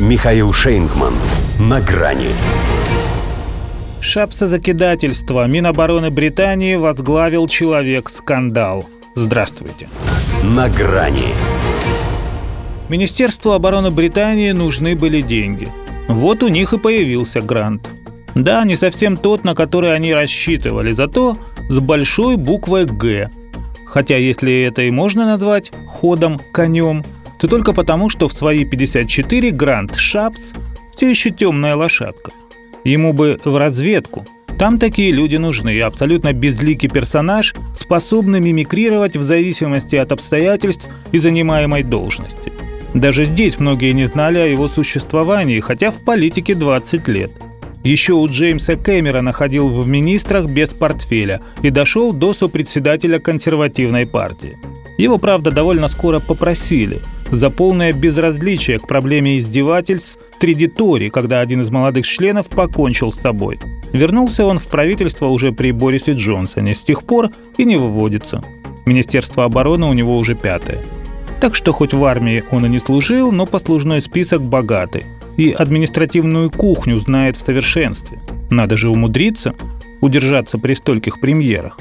Михаил Шейнгман. На грани. Шапсозакидательство Минобороны Британии возглавил человек-скандал. Здравствуйте. На грани. Министерству обороны Британии нужны были деньги. Вот у них и появился грант. Да, не совсем тот, на который они рассчитывали, зато с большой буквой «Г». Хотя если это и можно назвать ходом, конем, то только потому, что в свои 54 Грант Шапс все еще темная лошадка. Ему бы в разведку. Там такие люди нужны, абсолютно безликий персонаж, способный мимикрировать в зависимости от обстоятельств и занимаемой должности. Даже здесь многие не знали о его существовании, хотя в политике 20 лет. Еще у Джеймса Кэмерона ходил в министрах без портфеля и дошел до сопредседателя консервативной партии. Его, правда, довольно скоро попросили – за полное безразличие к проблеме издевательств среди Тори, когда один из молодых членов покончил с собой. Вернулся он в правительство уже при Борисе Джонсоне, с тех пор и не выводится. Министерство обороны у него уже пятое. Так что хоть в армии он и не служил, но послужной список богатый. И административную кухню знает в совершенстве. Надо же умудриться удержаться при стольких премьерах.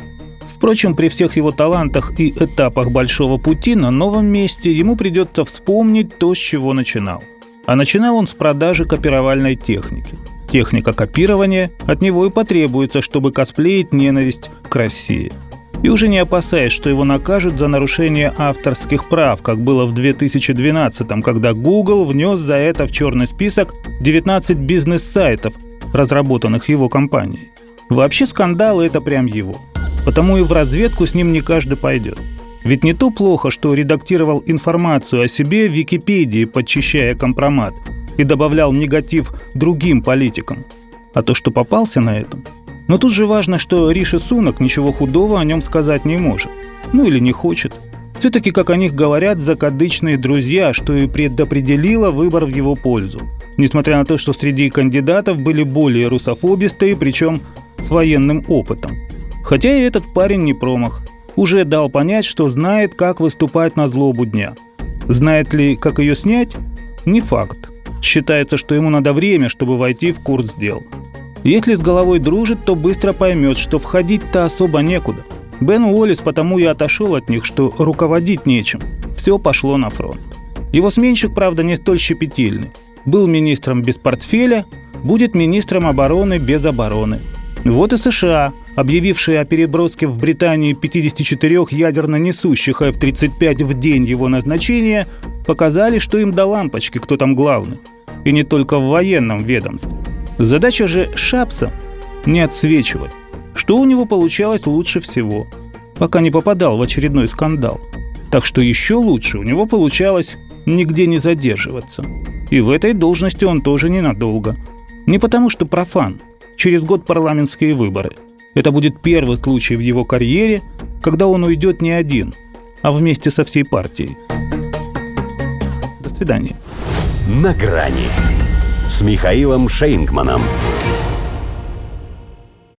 Впрочем, при всех его талантах и этапах большого пути на новом месте ему придется вспомнить то, с чего начинал. А начинал он с продажи копировальной техники. Техника копирования от него и потребуется, чтобы косплеить ненависть к России. И уже не опасаясь, что его накажут за нарушение авторских прав, как было в 2012 когда Google внес за это в черный список 19 бизнес-сайтов, разработанных его компанией. Вообще скандалы – это прям его – Потому и в разведку с ним не каждый пойдет. Ведь не то плохо, что редактировал информацию о себе в Википедии, подчищая компромат, и добавлял негатив другим политикам, а то, что попался на этом. Но тут же важно, что Риши Сунок ничего худого о нем сказать не может. Ну или не хочет. Все-таки, как о них говорят, закадычные друзья, что и предопределило выбор в его пользу. Несмотря на то, что среди кандидатов были более русофобистые, причем с военным опытом. Хотя и этот парень не промах. Уже дал понять, что знает, как выступать на злобу дня. Знает ли, как ее снять? Не факт. Считается, что ему надо время, чтобы войти в курс дел. Если с головой дружит, то быстро поймет, что входить-то особо некуда. Бен Уоллес потому и отошел от них, что руководить нечем. Все пошло на фронт. Его сменщик, правда, не столь щепетильный. Был министром без портфеля, будет министром обороны без обороны. Вот и США, объявившие о переброске в Британию 54 ядерно несущих F-35 в день его назначения, показали, что им до лампочки, кто там главный. И не только в военном ведомстве. Задача же Шапса – не отсвечивать, что у него получалось лучше всего, пока не попадал в очередной скандал. Так что еще лучше у него получалось нигде не задерживаться. И в этой должности он тоже ненадолго. Не потому что профан – через год парламентские выборы. Это будет первый случай в его карьере, когда он уйдет не один, а вместе со всей партией. До свидания. На грани с Михаилом Шейнгманом.